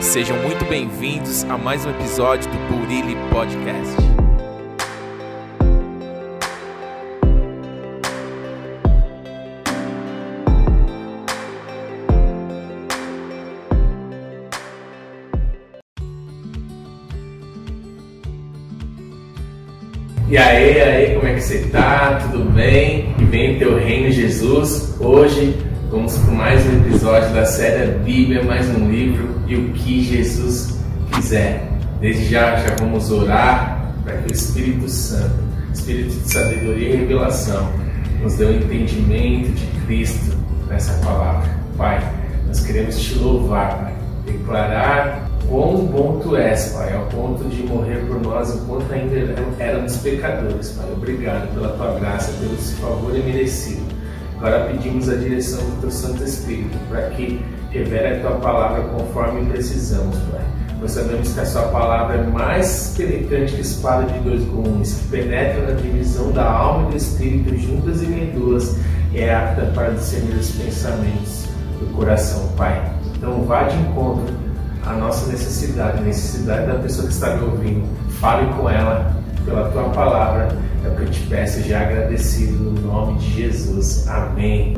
Sejam muito bem-vindos a mais um episódio do Burili Podcast. E aí, aí, como é que você tá? Tudo bem? Que vem o teu reino, Jesus. Hoje vamos para mais um episódio da série Bíblia, mais um livro e o que Jesus quiser. Desde já, já vamos orar para que o Espírito Santo, Espírito de sabedoria e revelação, nos dê o um entendimento de Cristo nessa palavra. Pai, nós queremos te louvar, Pai, declarar quão bom tu és, Pai, ao ponto de morrer por nós enquanto ainda éramos pecadores, Pai. Obrigado pela tua graça, pelo favor imerecido. Agora pedimos a direção do teu Santo Espírito para que revele a tua palavra conforme precisamos, Pai. Nós sabemos que a sua palavra é mais penetrante que espada de dois gumes, que penetra na divisão da alma e do espírito, juntas e medulas, e é apta para discernir os pensamentos do coração, Pai. Então vá de encontro a nossa necessidade, necessidade da pessoa que está me ouvindo. Fale com ela pela tua palavra. É o que eu te peço, já agradecido no nome de Jesus. Amém.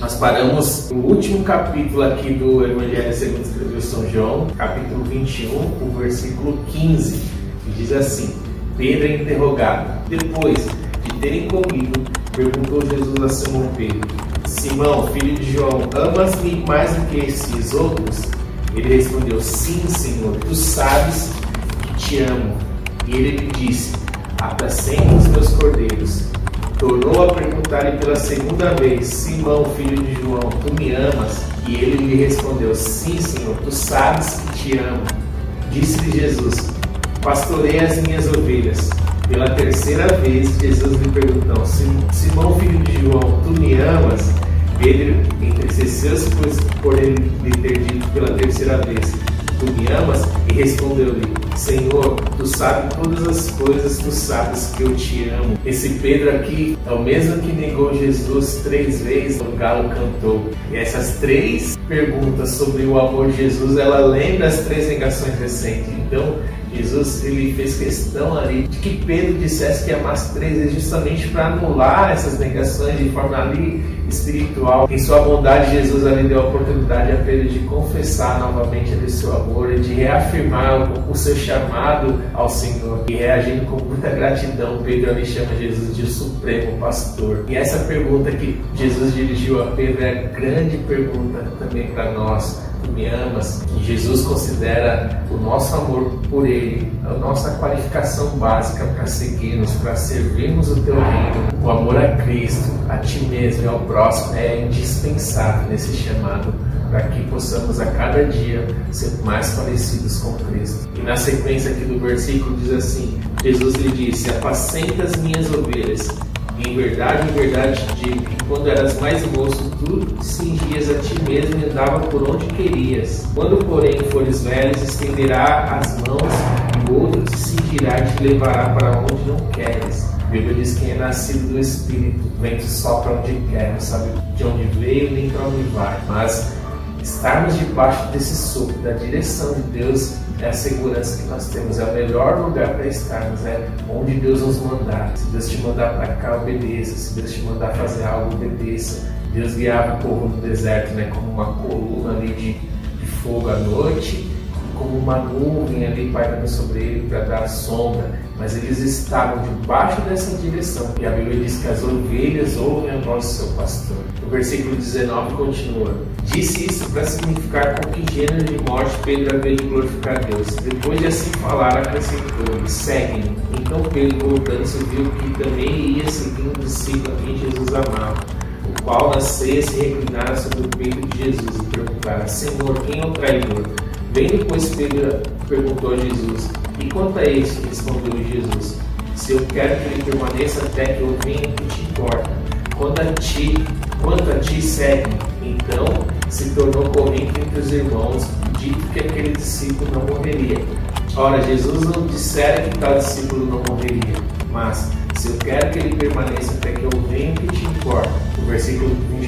Nós paramos no último capítulo aqui do Evangelho segundo escreveu São João, capítulo 21, o versículo 15, que diz assim: Pedro é interrogado. Depois terem comido, perguntou Jesus a Simão Pedro: Simão, filho de João, amas-me mais do que esses outros? Ele respondeu: Sim, Senhor, tu sabes que te amo. E ele lhe disse: Apacenta os meus cordeiros. Tornou a perguntar-lhe pela segunda vez: Simão, filho de João, tu me amas? E ele lhe respondeu: Sim, Senhor, tu sabes que te amo. Disse-lhe Jesus: Pastorei as minhas ovelhas. Pela terceira vez, Jesus lhe perguntou: Simão, filho de João, tu me amas? Pedro entristeceu-se, por lhe ter dito pela terceira vez: Tu me amas? E respondeu-lhe: Senhor, tu sabes todas as coisas, tu sabes que eu te amo. Esse Pedro aqui é o mesmo que negou Jesus três vezes, o galo cantou. E essas três perguntas sobre o amor de Jesus, ela lembra as três negações recentes. Então, Jesus ele fez questão ali de que Pedro dissesse que amasse três vezes justamente para anular essas negações de forma ali espiritual. Em sua bondade, Jesus ali deu a oportunidade a Pedro de confessar novamente ali seu amor e de reafirmar o, seu chamado ao Senhor. E reagindo com muita gratidão, Pedro ali chama Jesus de Supremo Pastor. E essa pergunta que Jesus dirigiu a Pedro é grande pergunta também para nós me amas, que Jesus considera o nosso amor por Ele, a nossa qualificação básica para seguirmos, para servirmos o Teu reino. O amor a Cristo, a Ti mesmo e ao próximo é indispensável nesse chamado para que possamos a cada dia ser mais parecidos com Cristo. E na sequência aqui do versículo diz assim: Jesus lhe disse: Apacenta as minhas ovelhas. Em verdade, em verdade te digo que quando eras mais moço, tu cingias a ti mesmo e andava por onde querias. Quando, porém, fores velho, estenderá as mãos e outro te cingirá e te levará para onde não queres. Bíblia diz que é nascido do Espírito, vento só para onde quer, não sabe de onde veio nem para onde vai. Mas estarmos debaixo desse sopro, da direção de Deus, é a segurança que nós temos, é o melhor lugar para estarmos, é onde Deus nos mandar. Se Deus te mandar para cá, obedeça. Se Deus te mandar fazer algo, obedeça. Deus guiava o povo no deserto, né, como uma coluna ali de, de fogo à noite, como uma nuvem ali pairando sobre ele para dar sombra mas eles estavam debaixo dessa direção. E a Bíblia diz que as ovelhas ouvem a voz do seu pastor. O versículo 19 continua: Disse isso para significar com que gênero de morte Pedro havia de glorificar Deus. Depois de assim falar, acrescentou-lhe: Segue-me. Então Pedro, voltando-se, viu que também ia seguindo o discípulo a quem Jesus amava o qual na ceia se reclinara sobre o peito de Jesus e perguntara: Senhor, quem é o traidor? Bem depois Pedro perguntou a Jesus: E quanto a isso? Respondeu Jesus: Se eu quero que ele permaneça até que eu venha, que te importa? Quanto a ti, quanto a ti segue. Então se tornou corrente entre os irmãos, dito que aquele discípulo não morreria. Ora, Jesus não dissera que tal discípulo não morreria, mas Se eu quero que ele permaneça até que eu venha, que te importa? O versículo 24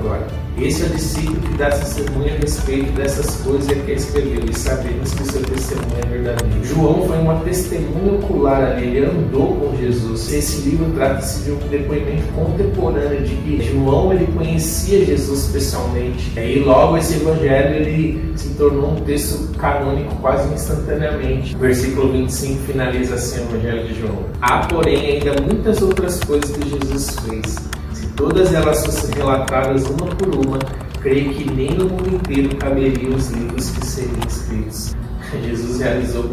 agora. Esse é o discípulo que dá testemunho a respeito dessas coisas e que escreveu, e sabemos que o seu testemunho é verdadeiro. João foi uma testemunha ocular ali, ele andou com Jesus. Esse livro trata-se de um depoimento contemporâneo de que João ele conhecia Jesus pessoalmente. E logo esse evangelho ele se tornou um texto canônico quase instantaneamente. Versículo 25 finaliza assim o evangelho de João. Há, porém, ainda muitas outras coisas que Jesus fez todas elas relatadas uma por uma, creio que nem no mundo inteiro caberiam os livros que seriam escritos. Jesus realizou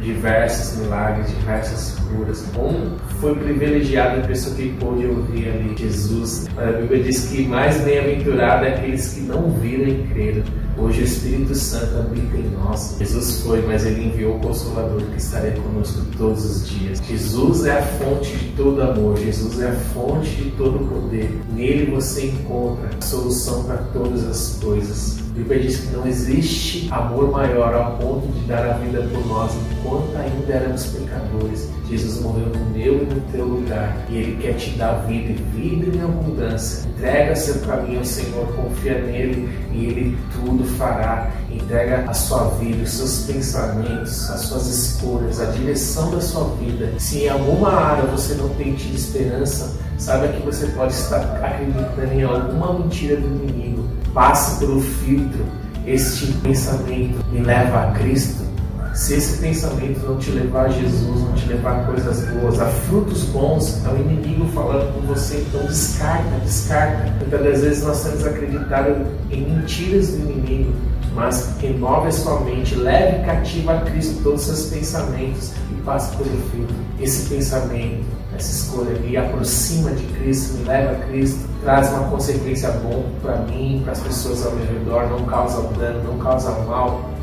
diversos milagres, diversas curas. Como foi privilegiado a pessoa que pôde ouvir ali Jesus. A Bíblia diz que mais bem-aventurado é aqueles que não viram e creram. Hoje o Espírito Santo habita em nós. Jesus foi, mas ele enviou o Consolador que estaria conosco todos os dias. Jesus é a fonte de todo amor, Jesus é a fonte de todo poder. Nele você encontra a solução para todas as coisas. A Bíblia diz que não existe amor maior ao ponto de dar a vida por nós enquanto ainda éramos pecadores. Jesus morreu no meu e no teu lugar e Ele quer te dar vida e vida em abundância. Entrega seu caminho ao Senhor, confia nele e Ele tudo fará. Entrega a sua vida, os seus pensamentos, as suas escolhas, a direção da sua vida. Se em alguma área você não tem tido esperança, saiba que você pode estar acreditando em alguma mentira do inimigo. Passe pelo filtro. Este pensamento me leva a Cristo se esse pensamento não te levar a Jesus, não te levar a coisas boas, a frutos bons, é o inimigo falando com você, então descarta, descarta. Muitas das vezes nós temos acreditado em mentiras do inimigo, mas renove a sua mente, leve cativo a Cristo todos os seus pensamentos e passe pelo filtro. Esse pensamento, essa escolha me aproxima de Cristo, me leva a Cristo, traz uma consequência boa para mim, para as pessoas ao meu redor, não causa dano, não causa mal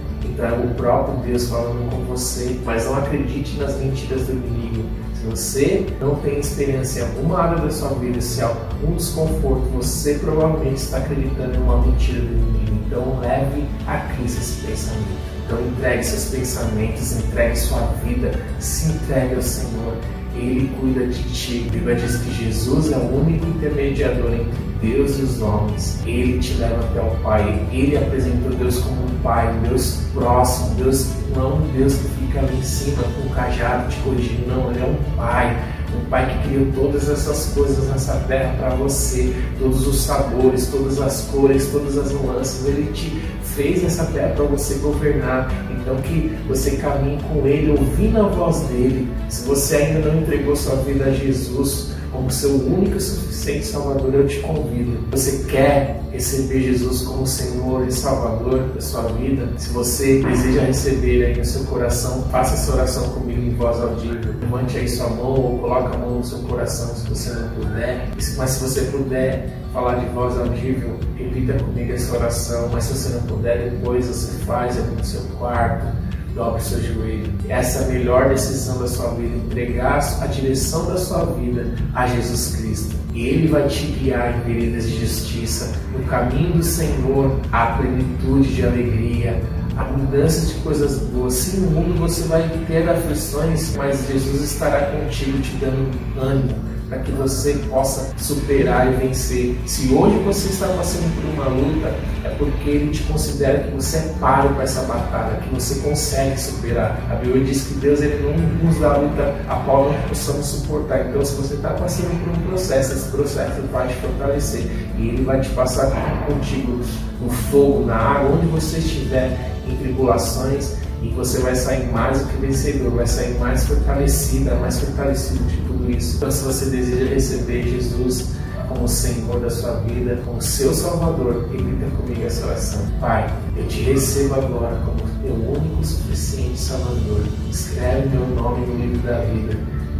o próprio Deus falando com você, mas não acredite nas mentiras do inimigo. Se você não tem experiência em alguma área da sua vida, se há algum desconforto, você provavelmente está acreditando em uma mentira do inimigo. Então leve a crise esse pensamento. Então entregue seus pensamentos, entregue sua vida, se entregue ao Senhor. Ele cuida de ti. A Bíblia diz que Jesus é o único intermediador entre Deus e os homens. Ele te leva até o Pai. Ele apresentou Deus como um Pai, Deus próximo, Deus não um Deus que fica ali em cima com o cajado te corrigindo, não, ele é um Pai. Um Pai que criou todas essas coisas nessa terra para você, todos os sabores, todas as cores, todas as nuances. Ele te fez essa terra para você governar. Então que você caminhe com Ele, ouvindo a voz dele. Se você ainda não entregou sua vida a Jesus, como seu único e suficiente Salvador, eu te convido. Você quer receber Jesus como Senhor e Salvador da sua vida? Se você deseja receber aí no seu coração, faça essa oração comigo em voz audível. Levante aí sua mão ou coloque a mão no seu coração se você não puder. Mas se você puder falar de voz audível, repita comigo essa oração. Mas se você não puder, depois você faz aqui no seu quarto dobre seu joelho. Essa é a melhor decisão da sua vida, entregar a direção da sua vida a Jesus Cristo. E Ele vai te guiar em veredas de justiça, no caminho do Senhor, a plenitude de alegria, a abundância de coisas boas. Sim, no mundo você vai ter aflições, mas Jesus estará contigo, te dando ânimo para que você possa superar e vencer. Se hoje você está passando por uma luta, é porque Ele te considera que você é páreo para essa batalha, que você consegue superar. A Bíblia diz que Deus ele não nos dá luta a qual não possamos suportar. Então, se você está passando por um processo, esse processo vai te fortalecer e Ele vai te passar contigo no fogo, na água, onde você estiver em tribulações e você vai sair mais do que vencedor, vai sair mais fortalecida, mais fortalecido de isso. Então, se você deseja receber Jesus como Senhor da sua vida, como seu Salvador, repita comigo essa oração. Pai, eu te recebo agora como teu único e suficiente Salvador. Escreve meu nome no livro da vida.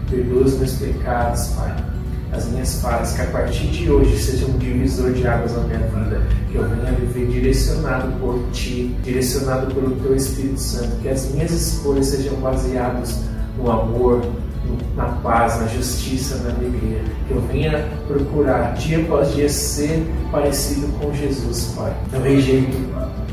Perdoa os meus pecados, Pai as minhas falhas, que a partir de hoje seja um divisor de águas na minha vida, que eu venha viver direcionado por Ti, direcionado pelo Teu Espírito Santo, que as minhas escolhas sejam baseadas no amor, na paz, na justiça, na alegria, que eu venha procurar dia após dia ser parecido com Jesus, Pai. Eu rejeito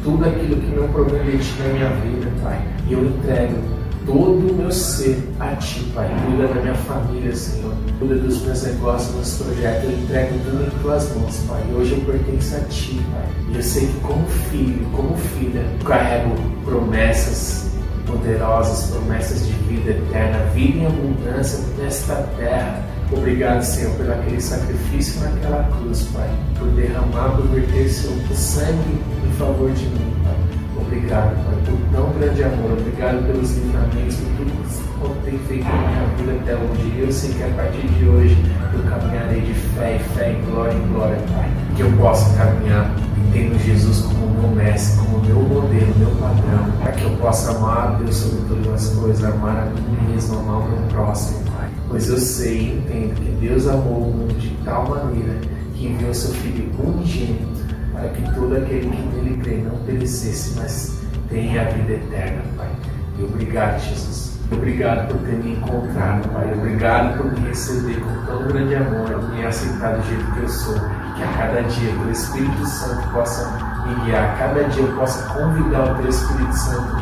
tudo aquilo que não provém de Ti na minha vida, Pai, e eu entrego todo o meu ser a Ti, Pai. Cuida da minha família, Senhor. Cuida dos meus negócios, meus projetos. Eu entrego tudo em Tuas mãos, Pai. Hoje eu pertenço a Ti, Pai. E eu sei que como filho, como filha, eu carrego promessas poderosas, promessas de vida eterna, vida em abundância nesta terra. Obrigado, Senhor, por aquele sacrifício naquela cruz, Pai, por derramar, por verter seu sangue em favor de mim, Pai. Obrigado, Pai, por tão grande amor. Obrigado pelos livramentos, por tudo que tem feito na minha vida até hoje. E eu sei que a partir de hoje eu caminharei de fé em fé, em glória em glória, Pai. Que eu possa caminhar tendo Jesus como meu mestre, como meu modelo, meu padrão, para que eu possa amar a Deus sobre todas as coisas, amar a mim mesmo, amar o meu próximo, Pai. Pois eu sei e entendo que Deus amou o mundo de tal maneira que enviou seu Filho unigênito para que todo aquele que nele crê não perecesse, mas tenha a vida eterna, Pai. E obrigado, Jesus. Obrigado por ter me encontrado, Pai. Obrigado por me receber com tão grande amor, me aceitar do jeito que eu sou. Que a cada dia o Espírito Santo possa me guiar, a cada dia eu possa convidar o Teu Espírito Santo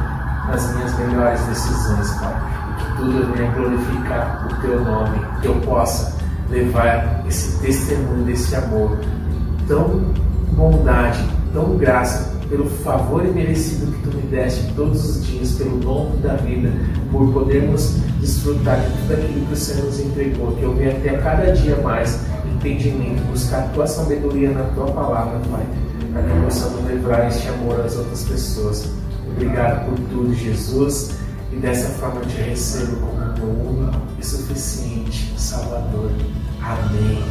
nas minhas melhores decisões, Pai. E que tudo venha glorificar o Teu nome, que eu possa levar esse testemunho desse amor tão bondade, tão graça, pelo favor imerecido que tu me deste todos os dias, pelo longo da vida, por podermos desfrutar de tudo aquilo que o Senhor nos entregou, que eu venha até cada dia mais entendimento, buscar a tua sabedoria na tua palavra, Pai, para que possamos levar este amor às outras pessoas. Obrigado por tudo, Jesus, e dessa forma te recebo como meu único e suficiente Salvador. Amém.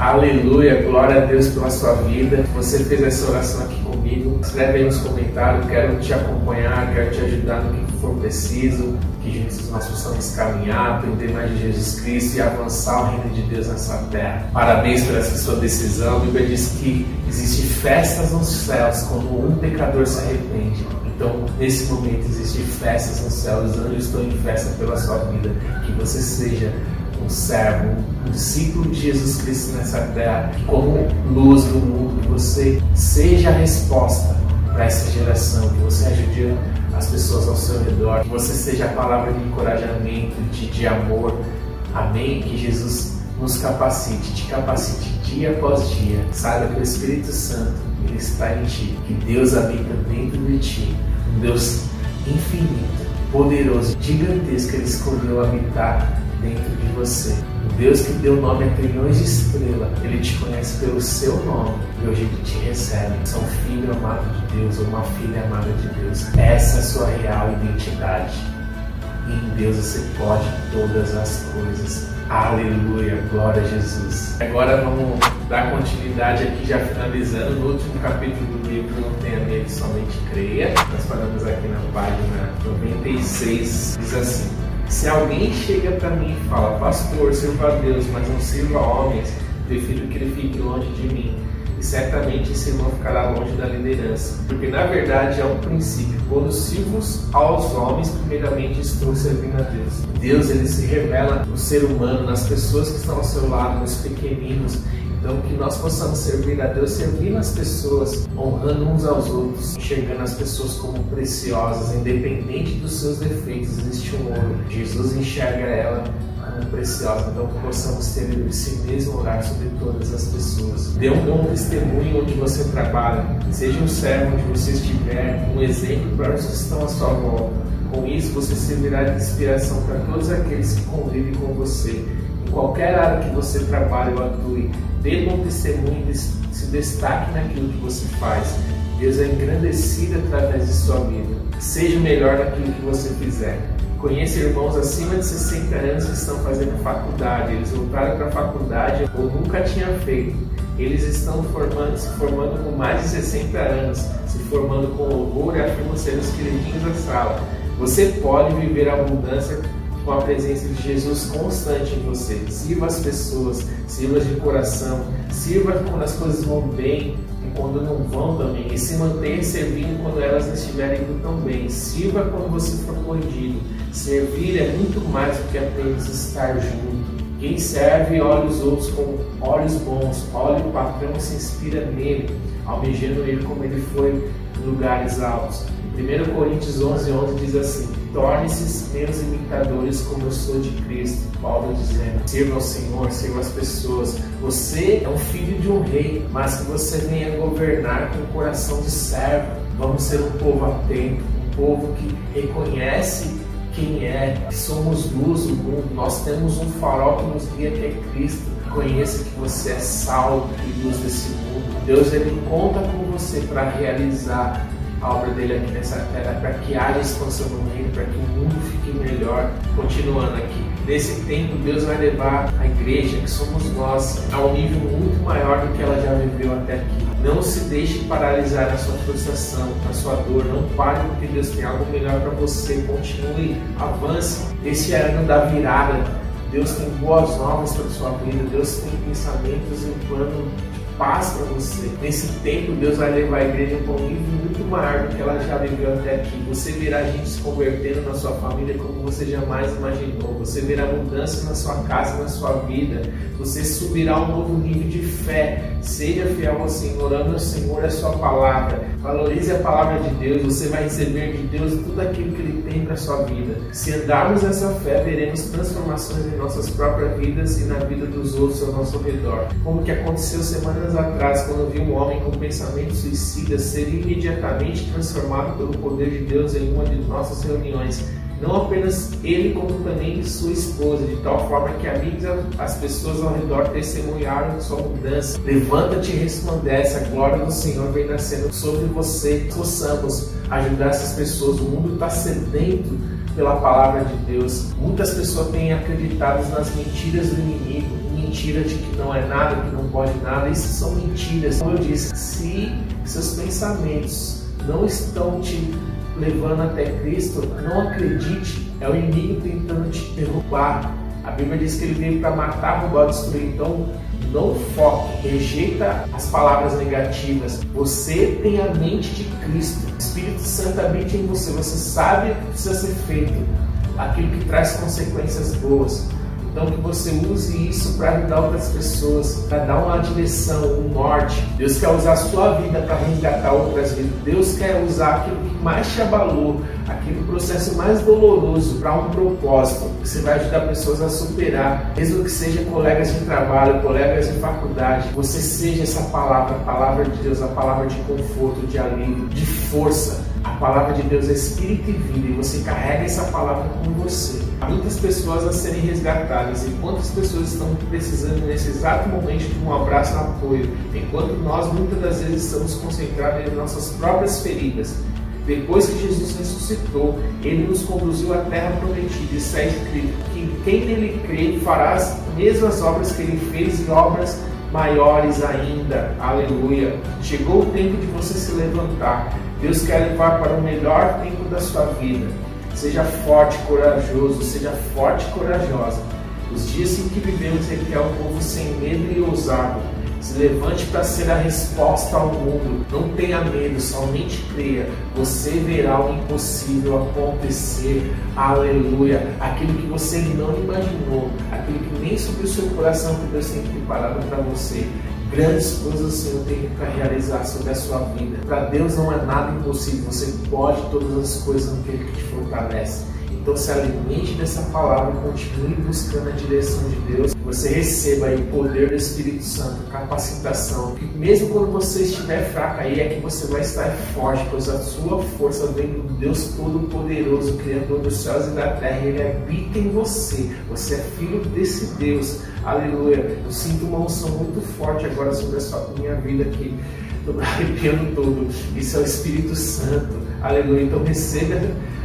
Aleluia, glória a Deus pela sua vida. Você fez essa oração aqui comigo. Escreve aí nos comentários. Quero te acompanhar, quero te ajudar no que for preciso. Que juntos nós possamos caminhar, aprender mais de Jesus Cristo e avançar o reino de Deus nessa terra. Parabéns por essa sua decisão. A Bíblia diz que existe festas nos céus quando um pecador se arrepende. Então, nesse momento, existe festas nos céus. Os anjos estão em festa pela sua vida. Que você seja um servo, um discípulo de Jesus Cristo nessa terra, como luz do mundo, que você seja a resposta para essa geração, que você ajude as pessoas ao seu redor, que você seja a palavra de encorajamento, de, de amor. Amém? Que Jesus nos capacite, te capacite dia após dia. Saiba que o Espírito Santo ele está em ti, que Deus habita dentro de ti, um Deus infinito, poderoso, gigantesco, ele escolheu habitar dentro de você. O Deus que deu nome a trilhões de estrelas, Ele te conhece pelo seu nome e hoje Ele te recebe. Você é filho amado de Deus ou uma filha amada de Deus. Essa é a sua real identidade. E em Deus você pode todas as coisas. Aleluia, glória a Jesus. Agora vamos dar continuidade aqui, já finalizando no último capítulo do livro Não Tenha Medo, Somente Creia. Nós falamos aqui na página 96, diz assim. Se alguém chega para mim e fala, pastor, sirva a Deus, mas não sirva a homens, prefiro que ele fique longe de mim. E certamente esse irmão ficará longe da liderança. Porque na verdade é um princípio. Quando sirvo aos homens, primeiramente estou servindo a Deus. Deus ele se revela no ser humano, nas pessoas que estão ao seu lado, nos pequeninos. Então, que nós possamos servir a Deus, servindo as pessoas, honrando uns aos outros, enxergando as pessoas como preciosas, independente dos seus defeitos. Existe um ouro. Jesus enxerga ela como preciosa. Então, que possamos ter esse mesmo olhar sobre todas as pessoas. Dê um bom testemunho onde você trabalha. Seja um servo onde você estiver, um exemplo para os que estão à sua volta. Com isso, você servirá de inspiração para todos aqueles que convivem com você. Qualquer área que você trabalhe ou atue, dê bom testemunho e se destaque naquilo que você faz. Deus é engrandecido através de sua vida. Seja melhor naquilo que você fizer. Conheço irmãos acima de 60 anos que estão fazendo faculdade. Eles voltaram para a faculdade ou nunca tinham feito. Eles estão formando, se formando com mais de 60 anos, se formando com louvor e afirmam ser os queridinhos da sala. Você pode viver a abundância com a presença de Jesus constante em você. Sirva as pessoas, sirva de coração, sirva quando as coisas vão bem e quando não vão também. E se mantenha servindo quando elas não estiverem indo tão bem. Sirva quando você for corrigido. Servir é muito mais do que apenas estar junto. Quem serve olha os outros com olhos bons, olha o patrão e se inspira nele, almejando ele como ele foi em lugares altos. 1 Coríntios 11, 11 diz assim: Torne-se meus imitadores como eu sou de Cristo. Paulo dizendo: Sirva ao Senhor, sirva as pessoas. Você é um filho de um rei, mas que você venha governar com o coração de servo. Vamos ser um povo atento, um povo que reconhece quem é, somos luz do mundo. Nós temos um farol que nos guia que é Cristo. Conheça que você é sal e luz desse mundo. Deus ele conta com você para realizar a obra dele aqui nessa terra, para que haja expansão no reino, para que o mundo fique melhor. Continuando aqui, nesse tempo Deus vai levar a igreja, que somos nós, a um nível muito maior do que ela já viveu até aqui. Não se deixe paralisar na sua frustração, na sua dor. Não pare porque Deus tem algo melhor para você. Continue, avance. Esse ano da virada. Deus tem boas novas para sua vida. Deus tem pensamentos e um plano paz para você. Nesse tempo, Deus vai levar a igreja para um nível muito maior do que ela já viveu até aqui. Você verá gente se convertendo na sua família como você jamais imaginou. Você verá mudança na sua casa, na sua vida. Você subirá a um novo nível de fé. Seja fiel ao Senhor, ame o Senhor, a sua palavra. Valorize a palavra de Deus. Você vai receber de Deus tudo aquilo que Ele tem para sua vida. Se andarmos nessa fé, veremos transformações em nossas próprias vidas e na vida dos outros ao nosso redor. Como que aconteceu semana anos atrás, quando vi um homem com pensamento suicida ser imediatamente transformado pelo poder de Deus em uma de nossas reuniões. Não apenas ele, como também sua esposa, de tal forma que amigos as pessoas ao redor testemunharam sua mudança. Levanta-te e resplandece, a glória do Senhor vem nascendo sobre você. Possamos ajudar essas pessoas. O mundo está sedento pela palavra de Deus. Muitas pessoas têm acreditado nas mentiras do inimigo mentira de que não é nada, que não pode nada, isso são mentiras. Como eu disse, se seus pensamentos não estão te levando até Cristo, não acredite, é o inimigo tentando te derrubar. A Bíblia diz que ele veio para matar, roubar, destruir. Então, não foque, rejeita as palavras negativas. Você tem a mente de Cristo. O Espírito Santo habita em você. Você sabe o que precisa ser feito, aquilo que traz consequências boas. Então que você use isso para ajudar outras pessoas, para dar uma direção, um norte. Deus quer usar a sua vida para resgatar outras vidas. Deus quer usar aquilo que mais te abalou, aquele processo mais doloroso para um propósito. Você vai ajudar pessoas a superar, mesmo que seja colegas de trabalho, colegas de faculdade. Você seja essa palavra, a palavra de Deus, a palavra de conforto, de alívio, de força. A palavra de Deus é espírito e vida e você carrega essa palavra com você. Há muitas pessoas a serem resgatadas e quantas pessoas estão precisando nesse exato momento de um abraço e apoio, enquanto nós muitas das vezes estamos concentrados em nossas próprias feridas. Depois que Jesus ressuscitou, ele nos conduziu à terra prometida. É escrito que quem nele crê fará as mesmas obras que ele fez e obras maiores ainda. Aleluia. Chegou o tempo de você se levantar. Deus quer levar para o melhor tempo da sua vida. Seja forte, corajoso, seja forte e corajosa. Os dias em que vivemos requer um povo sem medo e ousado se levante para ser a resposta ao mundo. Não tenha medo, somente creia. Você verá o impossível acontecer. Aleluia. Aquilo que você não imaginou, aquilo que nem sobre o seu coração que Deus tem preparado para você. Grandes coisas o Senhor tem para realizar sobre a sua vida. Para Deus não é nada impossível. Você pode todas as coisas naquele que te fortalece. Então se alimente dessa palavra e continue buscando a direção de Deus. Você receba aí poder do Espírito Santo, capacitação. Que mesmo quando você estiver fraco aí, é que você vai estar forte, pois a sua força vem do Deus Todo-Poderoso, Criador dos céus e da terra. Ele habita em você. Você é filho desse Deus. Aleluia. Eu sinto uma unção muito forte agora sobre a sua, minha vida aqui. Estou arrepiando todo. Isso é o Espírito Santo. Aleluia. Então receba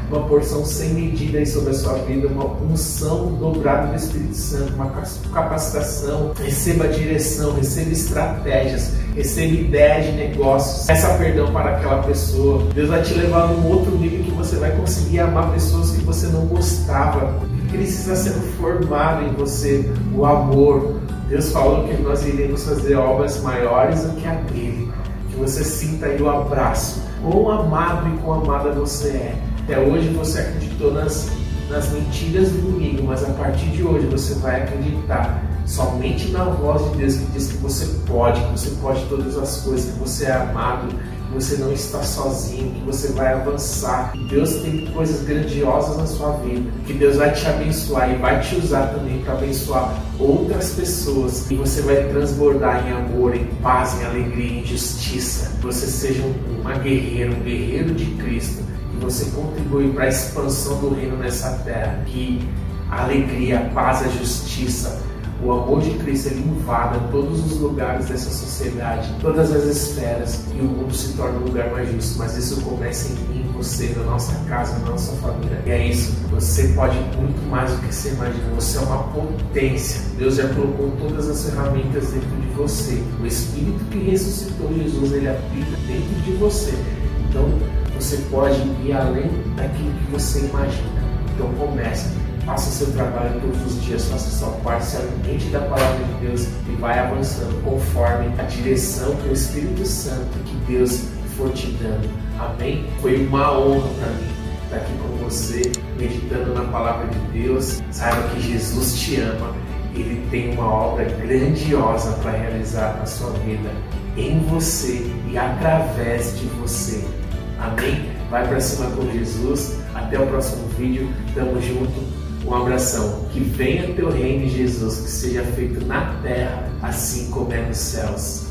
uma porção sem medida aí sobre a sua vida, uma unção dobrada do Espírito Santo, uma capacitação, receba direção, receba estratégias, receba ideias de negócios, peça perdão para aquela pessoa. Deus vai te levar num outro nível que você vai conseguir amar pessoas que você não gostava. Precisa ser formado em você o amor. Deus falou que nós iremos fazer obras maiores do que a dele. Que você sinta aí o abraço. Quão amado e quão amada você é até hoje você acreditou nas, nas mentiras do inimigo, mas a partir de hoje você vai acreditar somente na voz de Deus que diz que você pode, que você pode todas as coisas, que você é amado, que você não está sozinho, que você vai avançar, que Deus tem coisas grandiosas na sua vida, que Deus vai te abençoar e vai te usar também para abençoar outras pessoas, e você vai transbordar em amor, em paz, em alegria, em justiça. Que você seja uma guerreira, um guerreiro de Cristo, que você contribui para a expansão do reino nessa terra, que a alegria, a paz, a justiça, o amor de Cristo ele invada todos os lugares dessa sociedade, todas as esferas, e o mundo se torna um lugar mais justo. Mas isso começa em mim, você, na nossa casa, na nossa família. E é isso. Você pode muito mais do que você imagina. Você é uma potência. Deus já colocou todas as ferramentas dentro de você. O Espírito que ressuscitou Jesus, ele habita dentro de você. Então, você pode ir além daquilo que você imagina. Então, comece faça seu trabalho todos os dias, faça sua parte, se alimente da palavra de Deus e vai avançando conforme a direção que o Espírito Santo que Deus for te dando. Amém? Foi uma honra para mim estar aqui com você, meditando na palavra de Deus. Saiba que Jesus te ama. Ele tem uma obra grandiosa para realizar na sua vida, em você e através de você. Amém? Vai para cima com Jesus. Até o próximo vídeo. Tamo junto. Um abração. Que venha teu reino, Jesus, que seja feito na terra, assim como é nos céus.